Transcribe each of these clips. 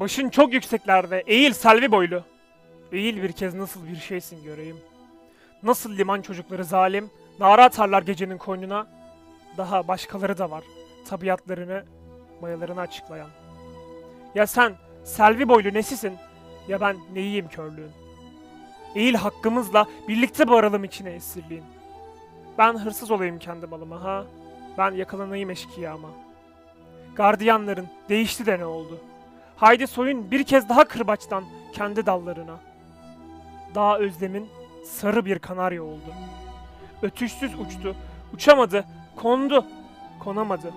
Başın çok yükseklerde, eğil selvi boylu. Eğil bir kez nasıl bir şeysin göreyim. Nasıl liman çocukları zalim, nara atarlar gecenin koynuna. Daha başkaları da var, tabiatlarını, mayalarını açıklayan. Ya sen, selvi boylu nesisin, ya ben neyiyim körlüğün. Eğil hakkımızla birlikte baralım içine esirliğin. Ben hırsız olayım kendi malıma ha. Ben yakalanayım eşkıyama. Gardiyanların değişti de ne oldu? Haydi soyun bir kez daha kırbaçtan kendi dallarına. Dağ özlemin sarı bir kanarya oldu. Ötüşsüz uçtu, uçamadı, kondu, konamadı.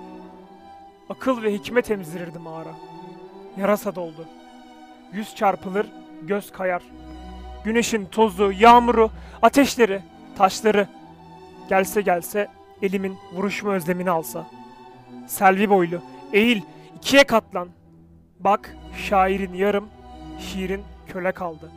Akıl ve hikmet emzirirdi mağara. Yarasa doldu. Yüz çarpılır, göz kayar. Güneşin tozu, yağmuru, ateşleri, taşları. Gelse gelse elimin vuruşma özlemini alsa. Selvi boylu, eğil, ikiye katlan. Bak şairin yarım, şiirin köle kaldı.